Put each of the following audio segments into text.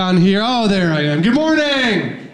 On here. Oh, there I am. Good morning.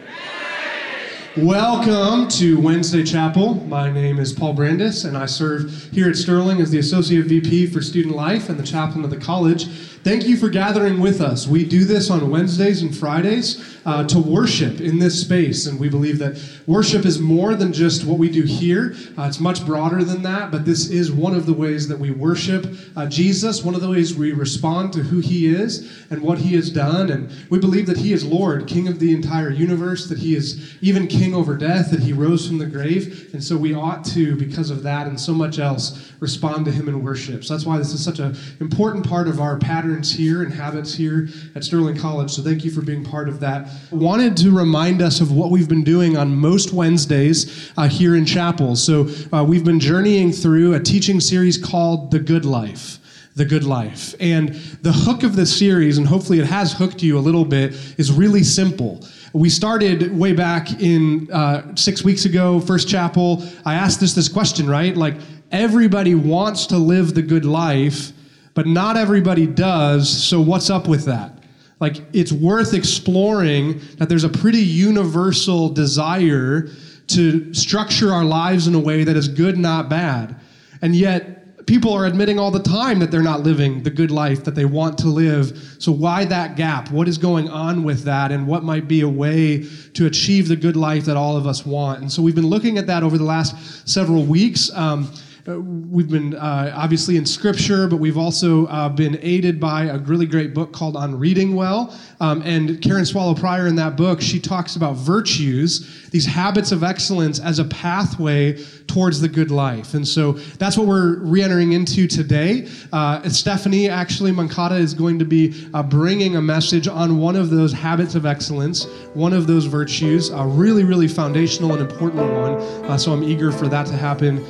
Welcome to Wednesday Chapel. My name is Paul Brandis, and I serve here at Sterling as the Associate VP for Student Life and the chaplain of the college. Thank you for gathering with us. We do this on Wednesdays and Fridays uh, to worship in this space, and we believe that worship is more than just what we do here. Uh, it's much broader than that, but this is one of the ways that we worship uh, Jesus, one of the ways we respond to who he is and what he has done. And we believe that he is Lord, King of the entire universe, that he is even King over death, that he rose from the grave. And so we ought to, because of that and so much else, respond to him in worship. So that's why this is such an important part of our patterns here and habits here at Sterling College. So thank you for being part of that. Wanted to remind us of what we've been doing on most Wednesdays uh, here in chapel. So uh, we've been journeying through a teaching series called The Good Life the good life. And the hook of this series, and hopefully it has hooked you a little bit, is really simple. We started way back in uh, six weeks ago, First Chapel. I asked us this question, right? Like, everybody wants to live the good life, but not everybody does. So, what's up with that? Like, it's worth exploring that there's a pretty universal desire to structure our lives in a way that is good, not bad. And yet, people are admitting all the time that they're not living the good life that they want to live. So, why that gap? What is going on with that? And what might be a way to achieve the good life that all of us want? And so, we've been looking at that over the last several weeks. Um, uh, we've been uh, obviously in scripture, but we've also uh, been aided by a really great book called On Reading Well. Um, and Karen Swallow Prior in that book, she talks about virtues, these habits of excellence as a pathway towards the good life. And so that's what we're re entering into today. Uh, Stephanie, actually, Mankata is going to be uh, bringing a message on one of those habits of excellence, one of those virtues, a really, really foundational and important one. So I'm eager for that to happen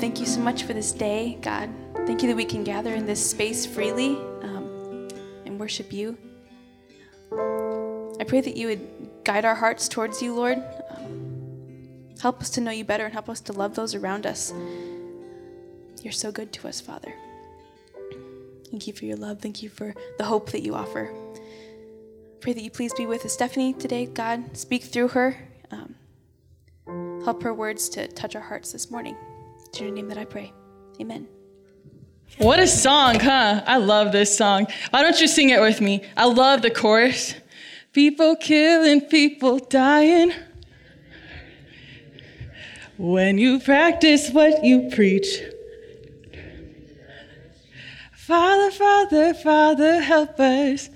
thank you so much for this day, God. Thank you that we can gather in this space freely um, and worship you. I pray that you would guide our hearts towards you, Lord. Um, help us to know you better and help us to love those around us. You're so good to us, Father. Thank you for your love. Thank you for the hope that you offer. Pray that you please be with Stephanie today, God. Speak through her. Um, Help her words to touch our hearts this morning. It's your name that I pray. Amen. What a song, huh? I love this song. Why don't you sing it with me? I love the chorus. People killing, people dying. When you practice what you preach. Father, Father, Father, help us.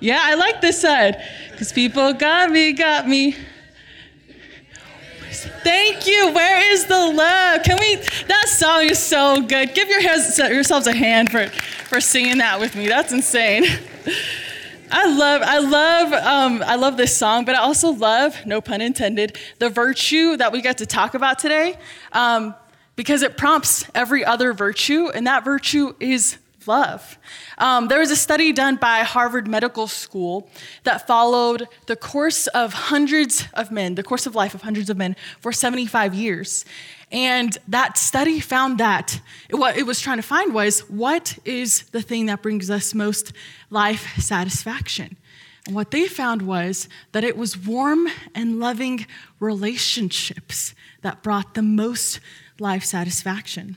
Yeah, I like this side. Because people got me, got me. Thank you. Where is the love? Can we? That song is so good. Give your hands, yourselves a hand for, for singing that with me. That's insane. I love, I love, um, I love this song, but I also love, no pun intended, the virtue that we get to talk about today, um, because it prompts every other virtue, and that virtue is love. Um, there was a study done by Harvard Medical School that followed the course of hundreds of men, the course of life of hundreds of men for 75 years. And that study found that what it was trying to find was what is the thing that brings us most life satisfaction? And what they found was that it was warm and loving relationships that brought the most life satisfaction.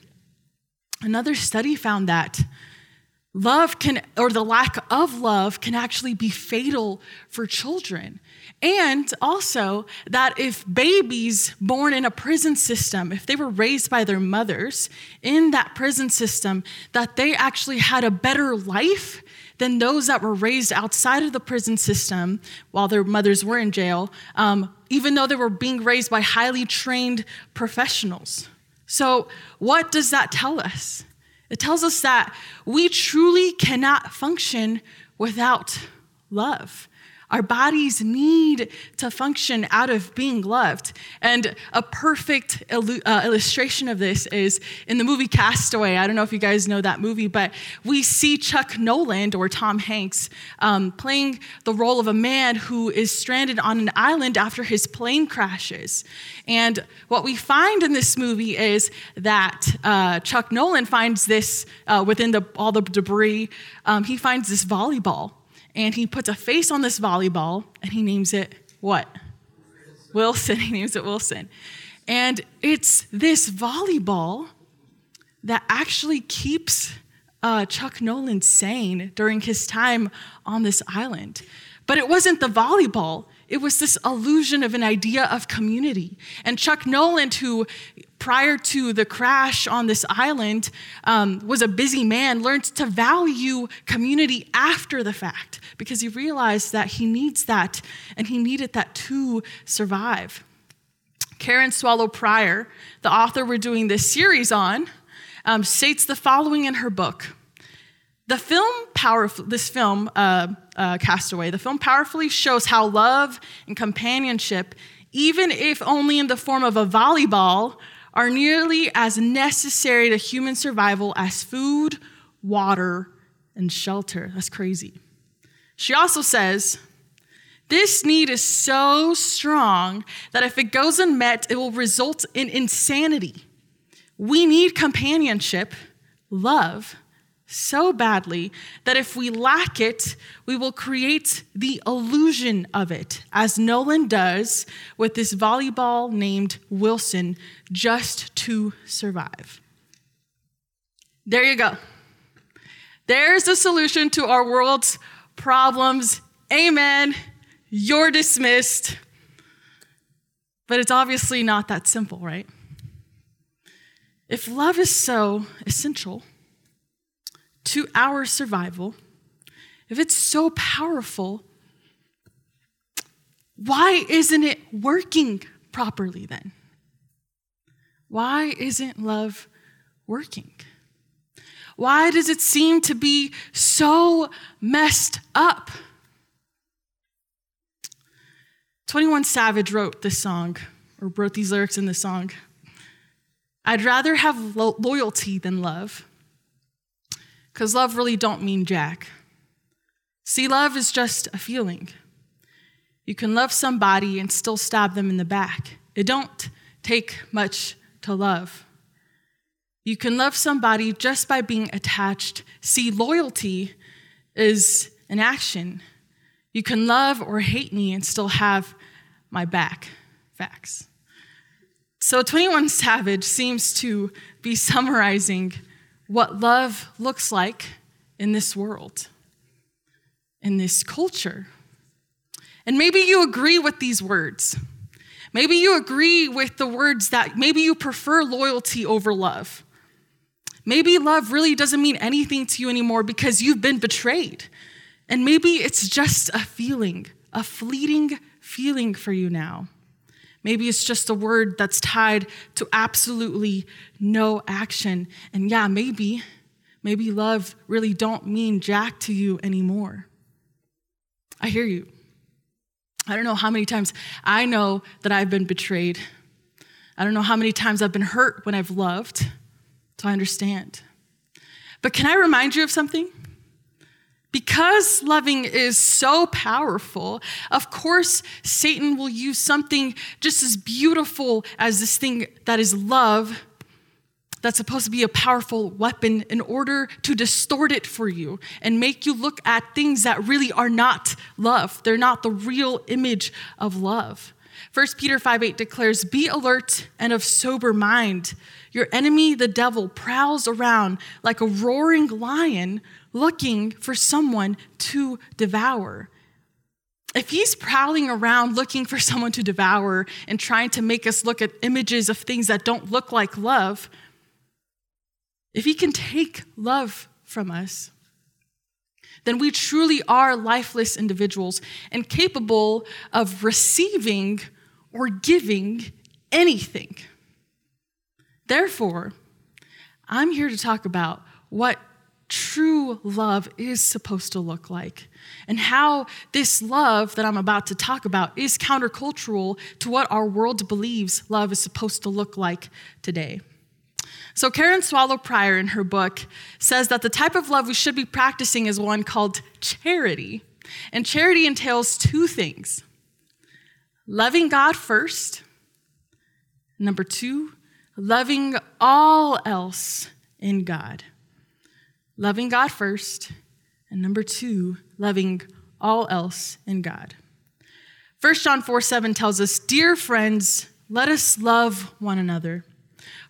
Another study found that Love can, or the lack of love, can actually be fatal for children. And also that if babies born in a prison system, if they were raised by their mothers in that prison system, that they actually had a better life than those that were raised outside of the prison system while their mothers were in jail, um, even though they were being raised by highly trained professionals. So, what does that tell us? It tells us that we truly cannot function without love. Our bodies need to function out of being loved. And a perfect illu- uh, illustration of this is in the movie Castaway. I don't know if you guys know that movie, but we see Chuck Noland or Tom Hanks um, playing the role of a man who is stranded on an island after his plane crashes. And what we find in this movie is that uh, Chuck Noland finds this uh, within the, all the debris, um, he finds this volleyball and he puts a face on this volleyball and he names it what? Wilson. He names it Wilson. And it's this volleyball that actually keeps uh, Chuck Noland sane during his time on this island. But it wasn't the volleyball, it was this illusion of an idea of community. And Chuck Noland, who prior to the crash on this island um, was a busy man, learned to value community after the fact because he realized that he needs that and he needed that to survive. Karen Swallow Prior, the author we're doing this series on, um, states the following in her book. The film, powerful, this film, uh, uh, Castaway, the film powerfully shows how love and companionship, even if only in the form of a volleyball, are nearly as necessary to human survival as food, water, and shelter. That's crazy. She also says, this need is so strong that if it goes unmet, it will result in insanity. We need companionship, love, so badly that if we lack it, we will create the illusion of it, as Noland does with this volleyball named Wilson, just to survive. There you go. There's the solution to our world's problems. Amen. You're dismissed. But it's obviously not that simple, right? If love is so essential, to our survival, if it's so powerful, why isn't it working properly then? Why isn't love working? Why does it seem to be so messed up? 21 Savage wrote this song, or wrote these lyrics in this song. I'd rather have lo- loyalty than love. Because love really don't mean jack. See, love is just a feeling. You can love somebody and still stab them in the back. It don't take much to love. You can love somebody just by being attached. See, loyalty is an action. You can love or hate me and still have my back. Facts. So 21 Savage seems to be summarizing what love looks like in this world, in this culture. And maybe you agree with these words. Maybe you agree with the words that maybe you prefer loyalty over love. Maybe love really doesn't mean anything to you anymore because you've been betrayed. And maybe it's just a feeling, a fleeting feeling for you now. Maybe it's just a word that's tied to absolutely no action. And yeah, maybe, maybe love really don't mean jack to you anymore. I hear you. I don't know how many times I know that I've been betrayed. I don't know how many times I've been hurt when I've loved. So I understand. But can I remind you of something? Because loving is so powerful, of course, Satan will use something just as beautiful as this thing that is love, that's supposed to be a powerful weapon, in order to distort it for you and make you look at things that really are not love. They're not the real image of love. 1 Peter 5 8 declares, Be alert and of sober mind. Your enemy, the devil, prowls around like a roaring lion looking for someone to devour. If he's prowling around looking for someone to devour and trying to make us look at images of things that don't look like love, if he can take love from us, then we truly are lifeless individuals and capable of receiving or giving anything. Therefore, I'm here to talk about what true love is supposed to look like, and how this love that I'm about to talk about is countercultural to what our world believes love is supposed to look like today. So, Karen Swallow Prior, in her book, says that the type of love we should be practicing is one called charity. And charity entails two things loving God first, number two, loving all else in God. Loving God first, and number two, loving all else in God. 1 John 4 7 tells us, Dear friends, let us love one another.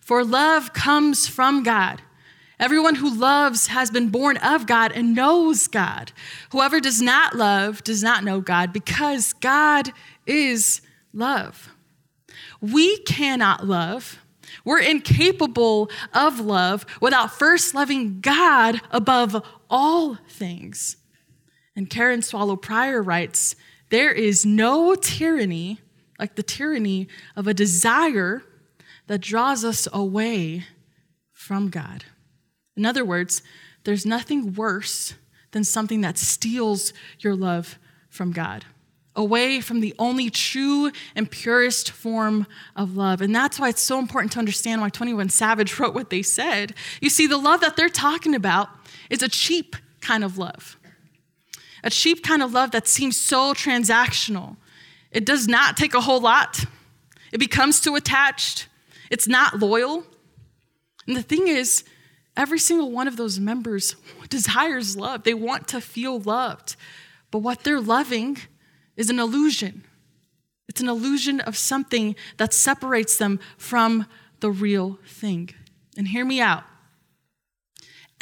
For love comes from God. Everyone who loves has been born of God and knows God. Whoever does not love does not know God because God is love. We cannot love. We're incapable of love without first loving God above all things. And Karen Swallow Prior writes there is no tyranny like the tyranny of a desire that draws us away from God. In other words, there's nothing worse than something that steals your love from God, away from the only true and purest form of love. And that's why it's so important to understand why 21 Savage wrote what they said. You see, the love that they're talking about is a cheap kind of love, a cheap kind of love that seems so transactional. It does not take a whole lot, it becomes too attached. It's not loyal. And the thing is, every single one of those members desires love. They want to feel loved. But what they're loving is an illusion. It's an illusion of something that separates them from the real thing. And hear me out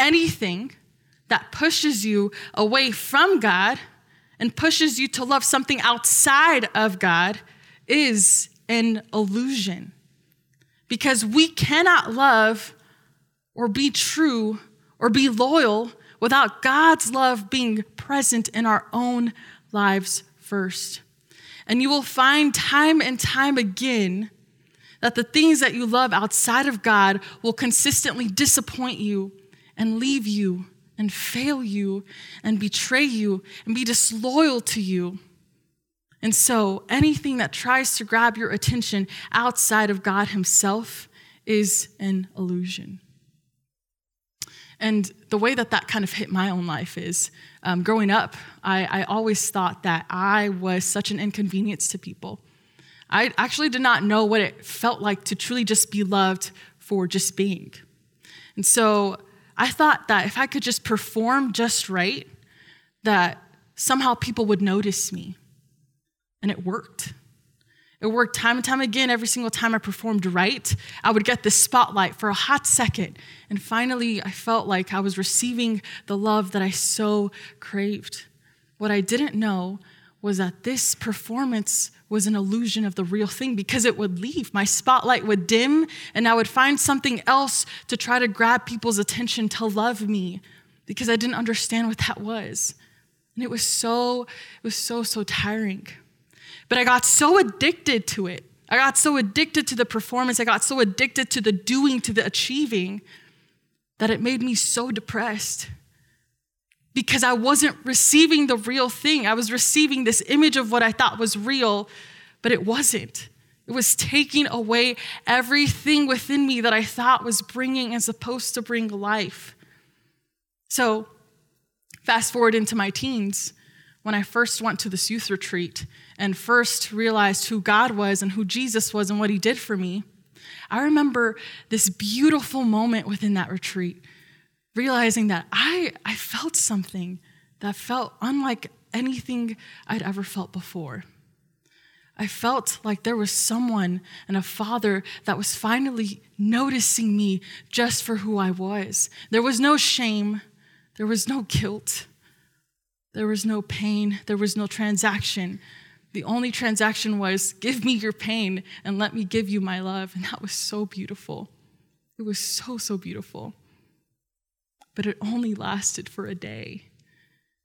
anything that pushes you away from God and pushes you to love something outside of God is an illusion because we cannot love or be true or be loyal without God's love being present in our own lives first. And you will find time and time again that the things that you love outside of God will consistently disappoint you and leave you and fail you and betray you and be disloyal to you. And so anything that tries to grab your attention outside of God Himself is an illusion. And the way that that kind of hit my own life is um, growing up, I, I always thought that I was such an inconvenience to people. I actually did not know what it felt like to truly just be loved for just being. And so I thought that if I could just perform just right, that somehow people would notice me. And it worked. It worked time and time again. Every single time I performed right, I would get the spotlight for a hot second. And finally, I felt like I was receiving the love that I so craved. What I didn't know was that this performance was an illusion of the real thing because it would leave. My spotlight would dim, and I would find something else to try to grab people's attention to love me because I didn't understand what that was. And it was so, it was so, so tiring. But I got so addicted to it. I got so addicted to the performance. I got so addicted to the doing, to the achieving, that it made me so depressed because I wasn't receiving the real thing. I was receiving this image of what I thought was real, but it wasn't. It was taking away everything within me that I thought was bringing and supposed to bring life. So, fast forward into my teens, when I first went to this youth retreat and first realized who God was and who Jesus was and what he did for me, I remember this beautiful moment within that retreat, realizing that I, I felt something that felt unlike anything I'd ever felt before. I felt like there was someone and a father that was finally noticing me just for who I was. There was no shame, there was no guilt, there was no pain, there was no transaction. The only transaction was give me your pain and let me give you my love. And that was so beautiful. It was so, so beautiful. But it only lasted for a day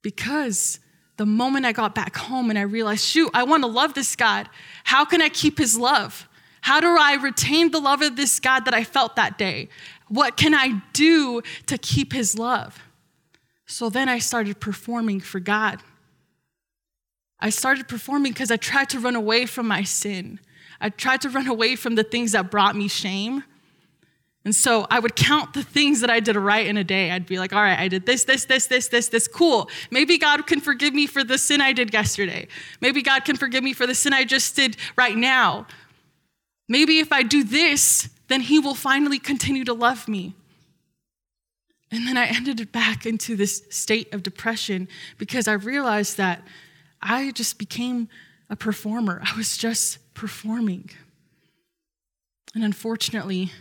because the moment I got back home and I realized, shoot, I want to love this God. How can I keep his love? How do I retain the love of this God that I felt that day? What can I do to keep his love? So then I started performing for God. I started performing because I tried to run away from my sin. I tried to run away from the things that brought me shame. And so I would count the things that I did right in a day. I'd be like, all right, I did this, this, this, this, this, this. Cool. Maybe God can forgive me for the sin I did yesterday. Maybe God can forgive me for the sin I just did right now. Maybe if I do this, then He will finally continue to love me. And then I ended back into this state of depression because I realized that I just became a performer. I was just performing. And unfortunately,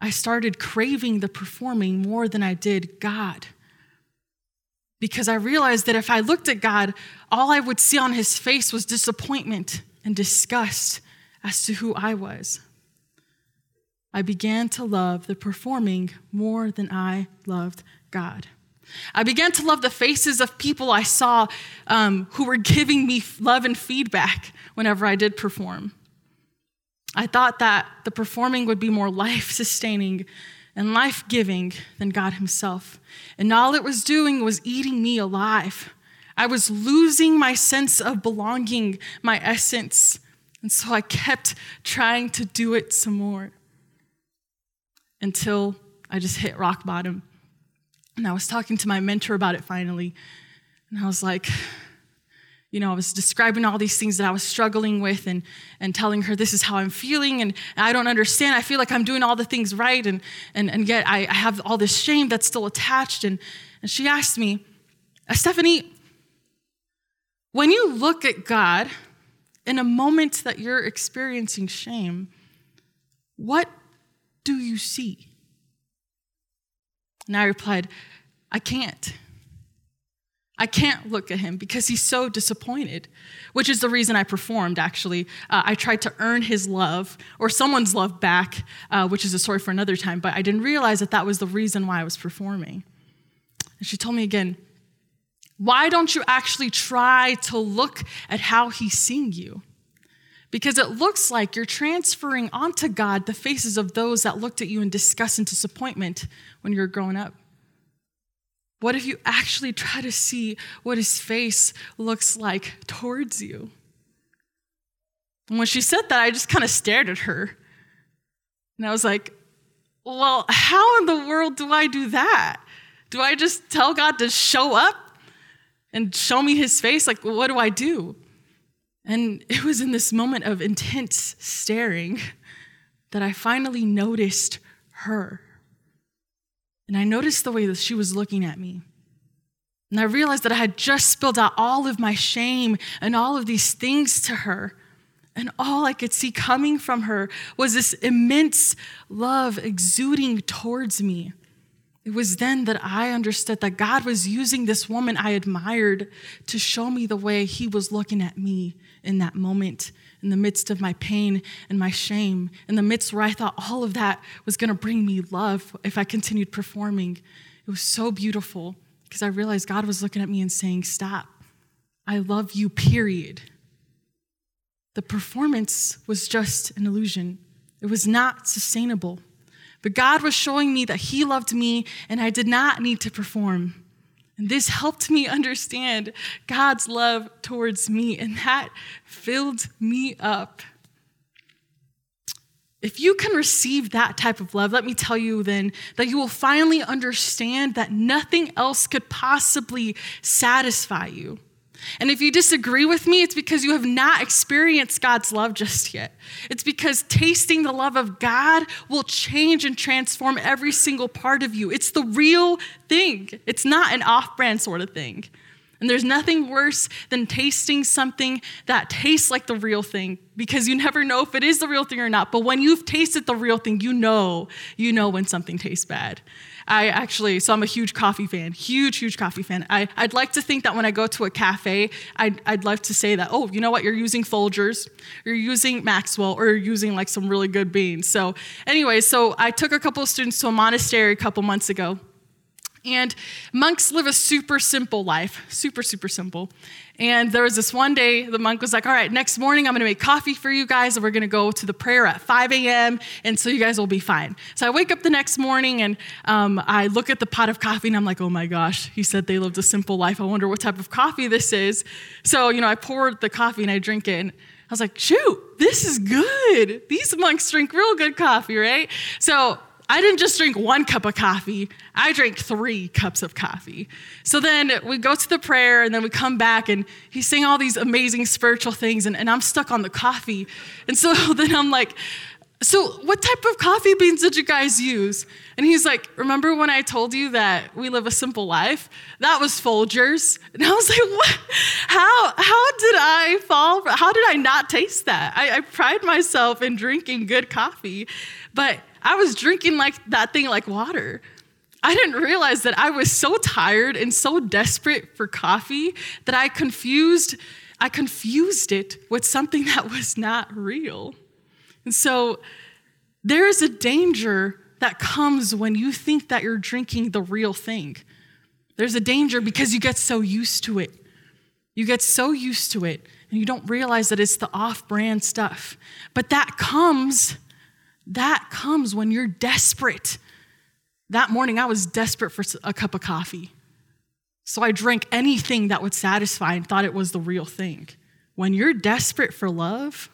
I started craving the performing more than I did God. Because I realized that if I looked at God, all I would see on his face was disappointment and disgust as to who I was. I began to love the performing more than I loved God. I began to love the faces of people I saw um, who were giving me love and feedback whenever I did perform. I thought that the performing would be more life sustaining and life giving than God Himself. And all it was doing was eating me alive. I was losing my sense of belonging, my essence. And so I kept trying to do it some more until I just hit rock bottom. And I was talking to my mentor about it finally. And I was like, you know, I was describing all these things that I was struggling with and, and telling her this is how I'm feeling and I don't understand. I feel like I'm doing all the things right and, and, and yet I, I have all this shame that's still attached. And, and she asked me, Stephanie, when you look at God in a moment that you're experiencing shame, what do you see? And I replied, I can't. I can't look at him because he's so disappointed, which is the reason I performed, actually. Uh, I tried to earn his love or someone's love back, uh, which is a story for another time, but I didn't realize that that was the reason why I was performing. And she told me again, Why don't you actually try to look at how he's seeing you? Because it looks like you're transferring onto God the faces of those that looked at you in disgust and disappointment when you were growing up. What if you actually try to see what his face looks like towards you? And when she said that, I just kind of stared at her. And I was like, well, how in the world do I do that? Do I just tell God to show up and show me his face? Like, what do I do? And it was in this moment of intense staring that I finally noticed her. And I noticed the way that she was looking at me. And I realized that I had just spilled out all of my shame and all of these things to her. And all I could see coming from her was this immense love exuding towards me. It was then that I understood that God was using this woman I admired to show me the way He was looking at me in that moment in the midst of my pain and my shame, in the midst where I thought all of that was going to bring me love if I continued performing. It was so beautiful because I realized God was looking at me and saying, Stop. I love you, period. The performance was just an illusion, it was not sustainable. But God was showing me that He loved me and I did not need to perform. And this helped me understand God's love towards me, and that filled me up. If you can receive that type of love, let me tell you then that you will finally understand that nothing else could possibly satisfy you. And if you disagree with me, it's because you have not experienced God's love just yet. It's because tasting the love of God will change and transform every single part of you. It's the real thing, it's not an off brand sort of thing. And there's nothing worse than tasting something that tastes like the real thing because you never know if it is the real thing or not. But when you've tasted the real thing, you know, you know when something tastes bad. I actually, so I'm a huge coffee fan, huge, huge coffee fan. I, would like to think that when I go to a cafe, I'd, I'd like to say that, oh, you know what, you're using Folgers, you're using Maxwell, or you're using like some really good beans. So, anyway, so I took a couple of students to a monastery a couple months ago. And monks live a super simple life, super, super simple. And there was this one day, the monk was like, All right, next morning I'm gonna make coffee for you guys, and we're gonna go to the prayer at 5 a.m., and so you guys will be fine. So I wake up the next morning and um, I look at the pot of coffee, and I'm like, Oh my gosh, he said they lived a simple life. I wonder what type of coffee this is. So, you know, I poured the coffee and I drink it. And I was like, Shoot, this is good. These monks drink real good coffee, right? So I didn't just drink one cup of coffee, I drank three cups of coffee. So then we go to the prayer and then we come back and he's saying all these amazing spiritual things and, and I'm stuck on the coffee. And so then I'm like, so what type of coffee beans did you guys use? And he's like, remember when I told you that we live a simple life? That was Folgers. And I was like, what? How, how did I fall? How did I not taste that? I, I pride myself in drinking good coffee, but I was drinking like that thing like water. I didn't realize that I was so tired and so desperate for coffee that I confused I confused it with something that was not real. And so there is a danger that comes when you think that you're drinking the real thing. There's a danger because you get so used to it. You get so used to it and you don't realize that it's the off-brand stuff. But that comes that comes when you're desperate. That morning, I was desperate for a cup of coffee. So I drank anything that would satisfy and thought it was the real thing. When you're desperate for love,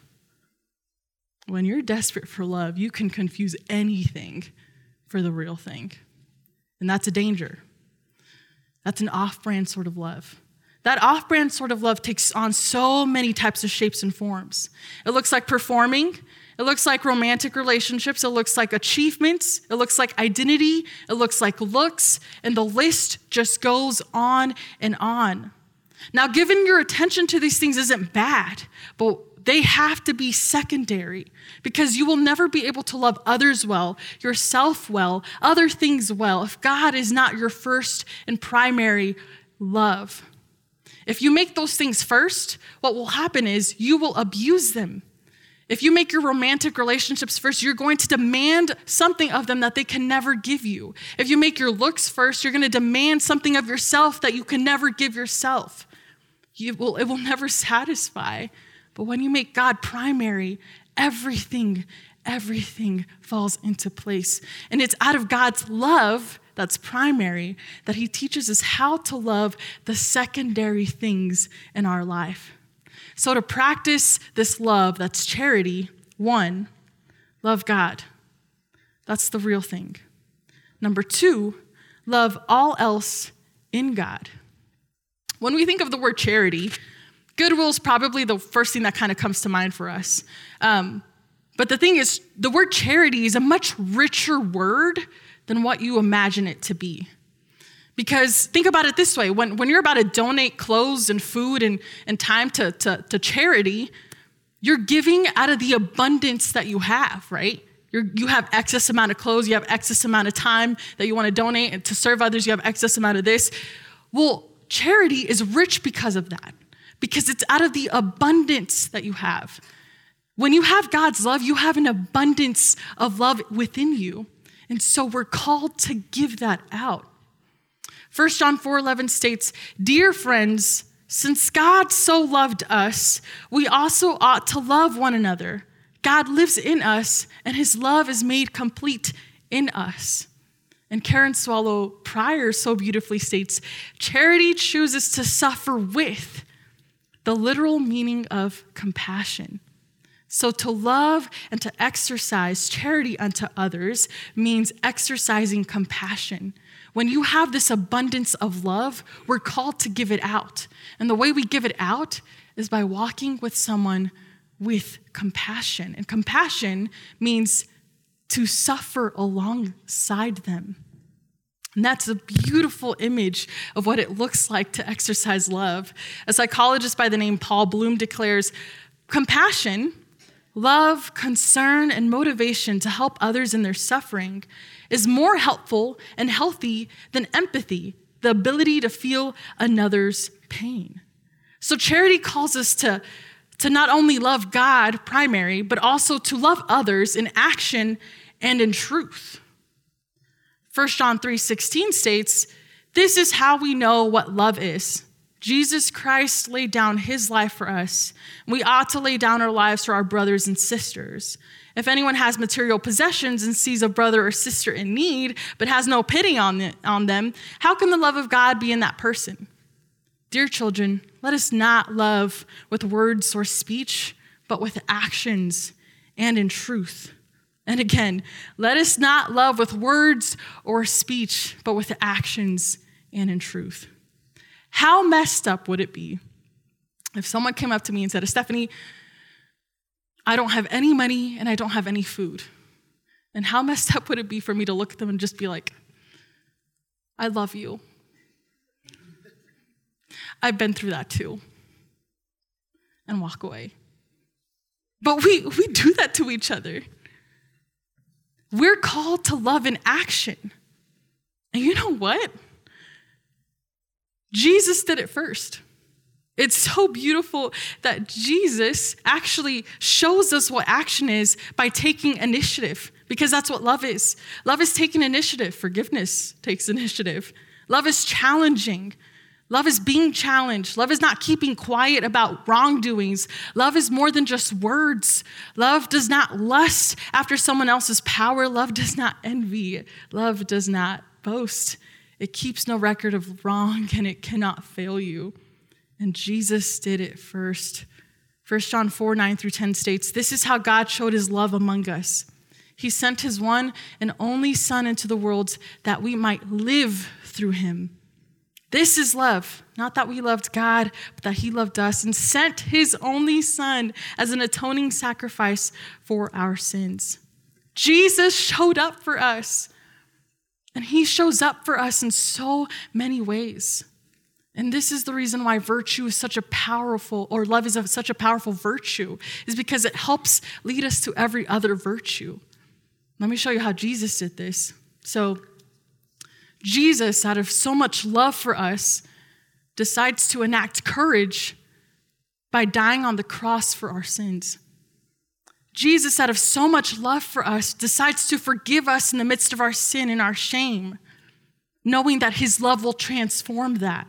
when you're desperate for love, you can confuse anything for the real thing. And that's a danger. That's an off brand sort of love. That off brand sort of love takes on so many types of shapes and forms. It looks like performing, it looks like romantic relationships. It looks like achievements. It looks like identity. It looks like looks. And the list just goes on and on. Now, giving your attention to these things isn't bad, but they have to be secondary because you will never be able to love others well, yourself well, other things well, if God is not your first and primary love. If you make those things first, what will happen is you will abuse them. If you make your romantic relationships first, you're going to demand something of them that they can never give you. If you make your looks first, you're going to demand something of yourself that you can never give yourself. You will, it will never satisfy. But when you make God primary, everything, everything falls into place. And it's out of God's love that's primary that He teaches us how to love the secondary things in our life. So, to practice this love that's charity, one, love God. That's the real thing. Number two, love all else in God. When we think of the word charity, goodwill is probably the first thing that kind of comes to mind for us. Um, but the thing is, the word charity is a much richer word than what you imagine it to be. Because think about it this way when, when you're about to donate clothes and food and, and time to, to, to charity, you're giving out of the abundance that you have, right? You're, you have excess amount of clothes, you have excess amount of time that you want to donate and to serve others, you have excess amount of this. Well, charity is rich because of that, because it's out of the abundance that you have. When you have God's love, you have an abundance of love within you. And so we're called to give that out. 1 John 4:11 states, "Dear friends, since God so loved us, we also ought to love one another. God lives in us, and his love is made complete in us." And Karen Swallow Prior so beautifully states, "Charity chooses to suffer with the literal meaning of compassion." So, to love and to exercise charity unto others means exercising compassion, when you have this abundance of love, we're called to give it out. And the way we give it out is by walking with someone with compassion. And compassion means to suffer alongside them. And that's a beautiful image of what it looks like to exercise love. A psychologist by the name Paul Bloom declares compassion, love, concern, and motivation to help others in their suffering is more helpful and healthy than empathy, the ability to feel another's pain. So, charity calls us to, to not only love God primary, but also to love others in action and in truth. 1 John 3:16 states, This is how we know what love is. Jesus Christ laid down his life for us. We ought to lay down our lives for our brothers and sisters. If anyone has material possessions and sees a brother or sister in need, but has no pity on, on them, how can the love of God be in that person? Dear children, let us not love with words or speech, but with actions and in truth. And again, let us not love with words or speech, but with actions and in truth. How messed up would it be if someone came up to me and said, Stephanie, I don't have any money and I don't have any food? And how messed up would it be for me to look at them and just be like, I love you. I've been through that too. And walk away. But we, we do that to each other. We're called to love in action. And you know what? Jesus did it first. It's so beautiful that Jesus actually shows us what action is by taking initiative, because that's what love is. Love is taking initiative, forgiveness takes initiative. Love is challenging. Love is being challenged. Love is not keeping quiet about wrongdoings. Love is more than just words. Love does not lust after someone else's power. Love does not envy. Love does not boast. It keeps no record of wrong and it cannot fail you. And Jesus did it first. 1 John 4 9 through 10 states, This is how God showed his love among us. He sent his one and only Son into the world that we might live through him. This is love, not that we loved God, but that he loved us and sent his only Son as an atoning sacrifice for our sins. Jesus showed up for us. And he shows up for us in so many ways. And this is the reason why virtue is such a powerful, or love is such a powerful virtue, is because it helps lead us to every other virtue. Let me show you how Jesus did this. So, Jesus, out of so much love for us, decides to enact courage by dying on the cross for our sins. Jesus, out of so much love for us, decides to forgive us in the midst of our sin and our shame, knowing that his love will transform that.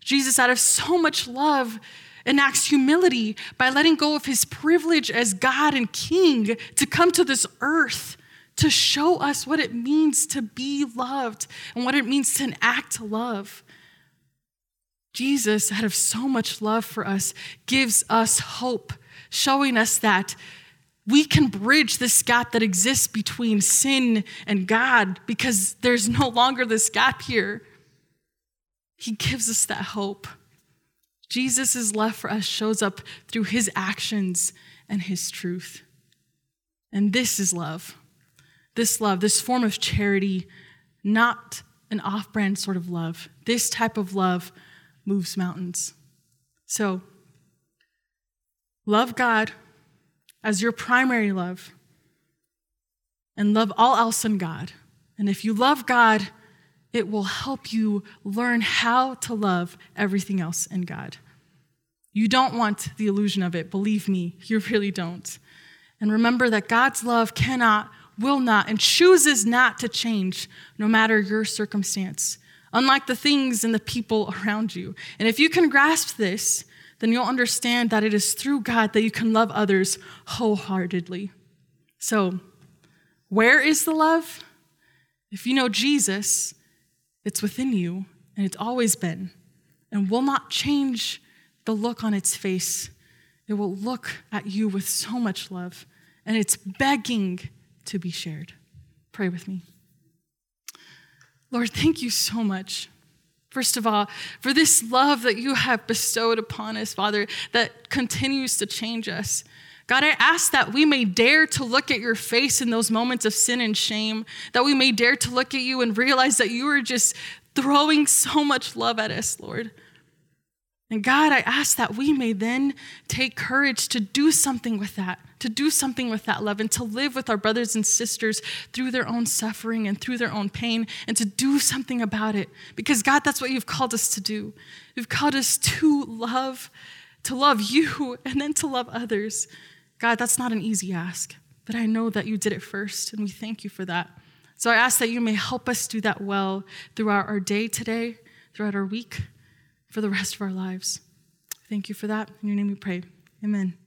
Jesus, out of so much love, enacts humility by letting go of his privilege as God and King to come to this earth to show us what it means to be loved and what it means to enact love. Jesus, out of so much love for us, gives us hope, showing us that we can bridge this gap that exists between sin and God because there's no longer this gap here. He gives us that hope. Jesus' love for us shows up through his actions and his truth. And this is love. This love, this form of charity, not an off brand sort of love. This type of love moves mountains. So, love God as your primary love and love all else in God. And if you love God, it will help you learn how to love everything else in God. You don't want the illusion of it, believe me, you really don't. And remember that God's love cannot, will not, and chooses not to change no matter your circumstance, unlike the things and the people around you. And if you can grasp this, then you'll understand that it is through God that you can love others wholeheartedly. So, where is the love? If you know Jesus, it's within you, and it's always been, and will not change the look on its face. It will look at you with so much love, and it's begging to be shared. Pray with me. Lord, thank you so much First of all, for this love that you have bestowed upon us, Father, that continues to change us. God, I ask that we may dare to look at your face in those moments of sin and shame, that we may dare to look at you and realize that you are just throwing so much love at us, Lord. And God, I ask that we may then take courage to do something with that, to do something with that love, and to live with our brothers and sisters through their own suffering and through their own pain, and to do something about it. Because, God, that's what you've called us to do. You've called us to love, to love you, and then to love others. God, that's not an easy ask, but I know that you did it first, and we thank you for that. So I ask that you may help us do that well throughout our day today, throughout our week, for the rest of our lives. Thank you for that. In your name we pray. Amen.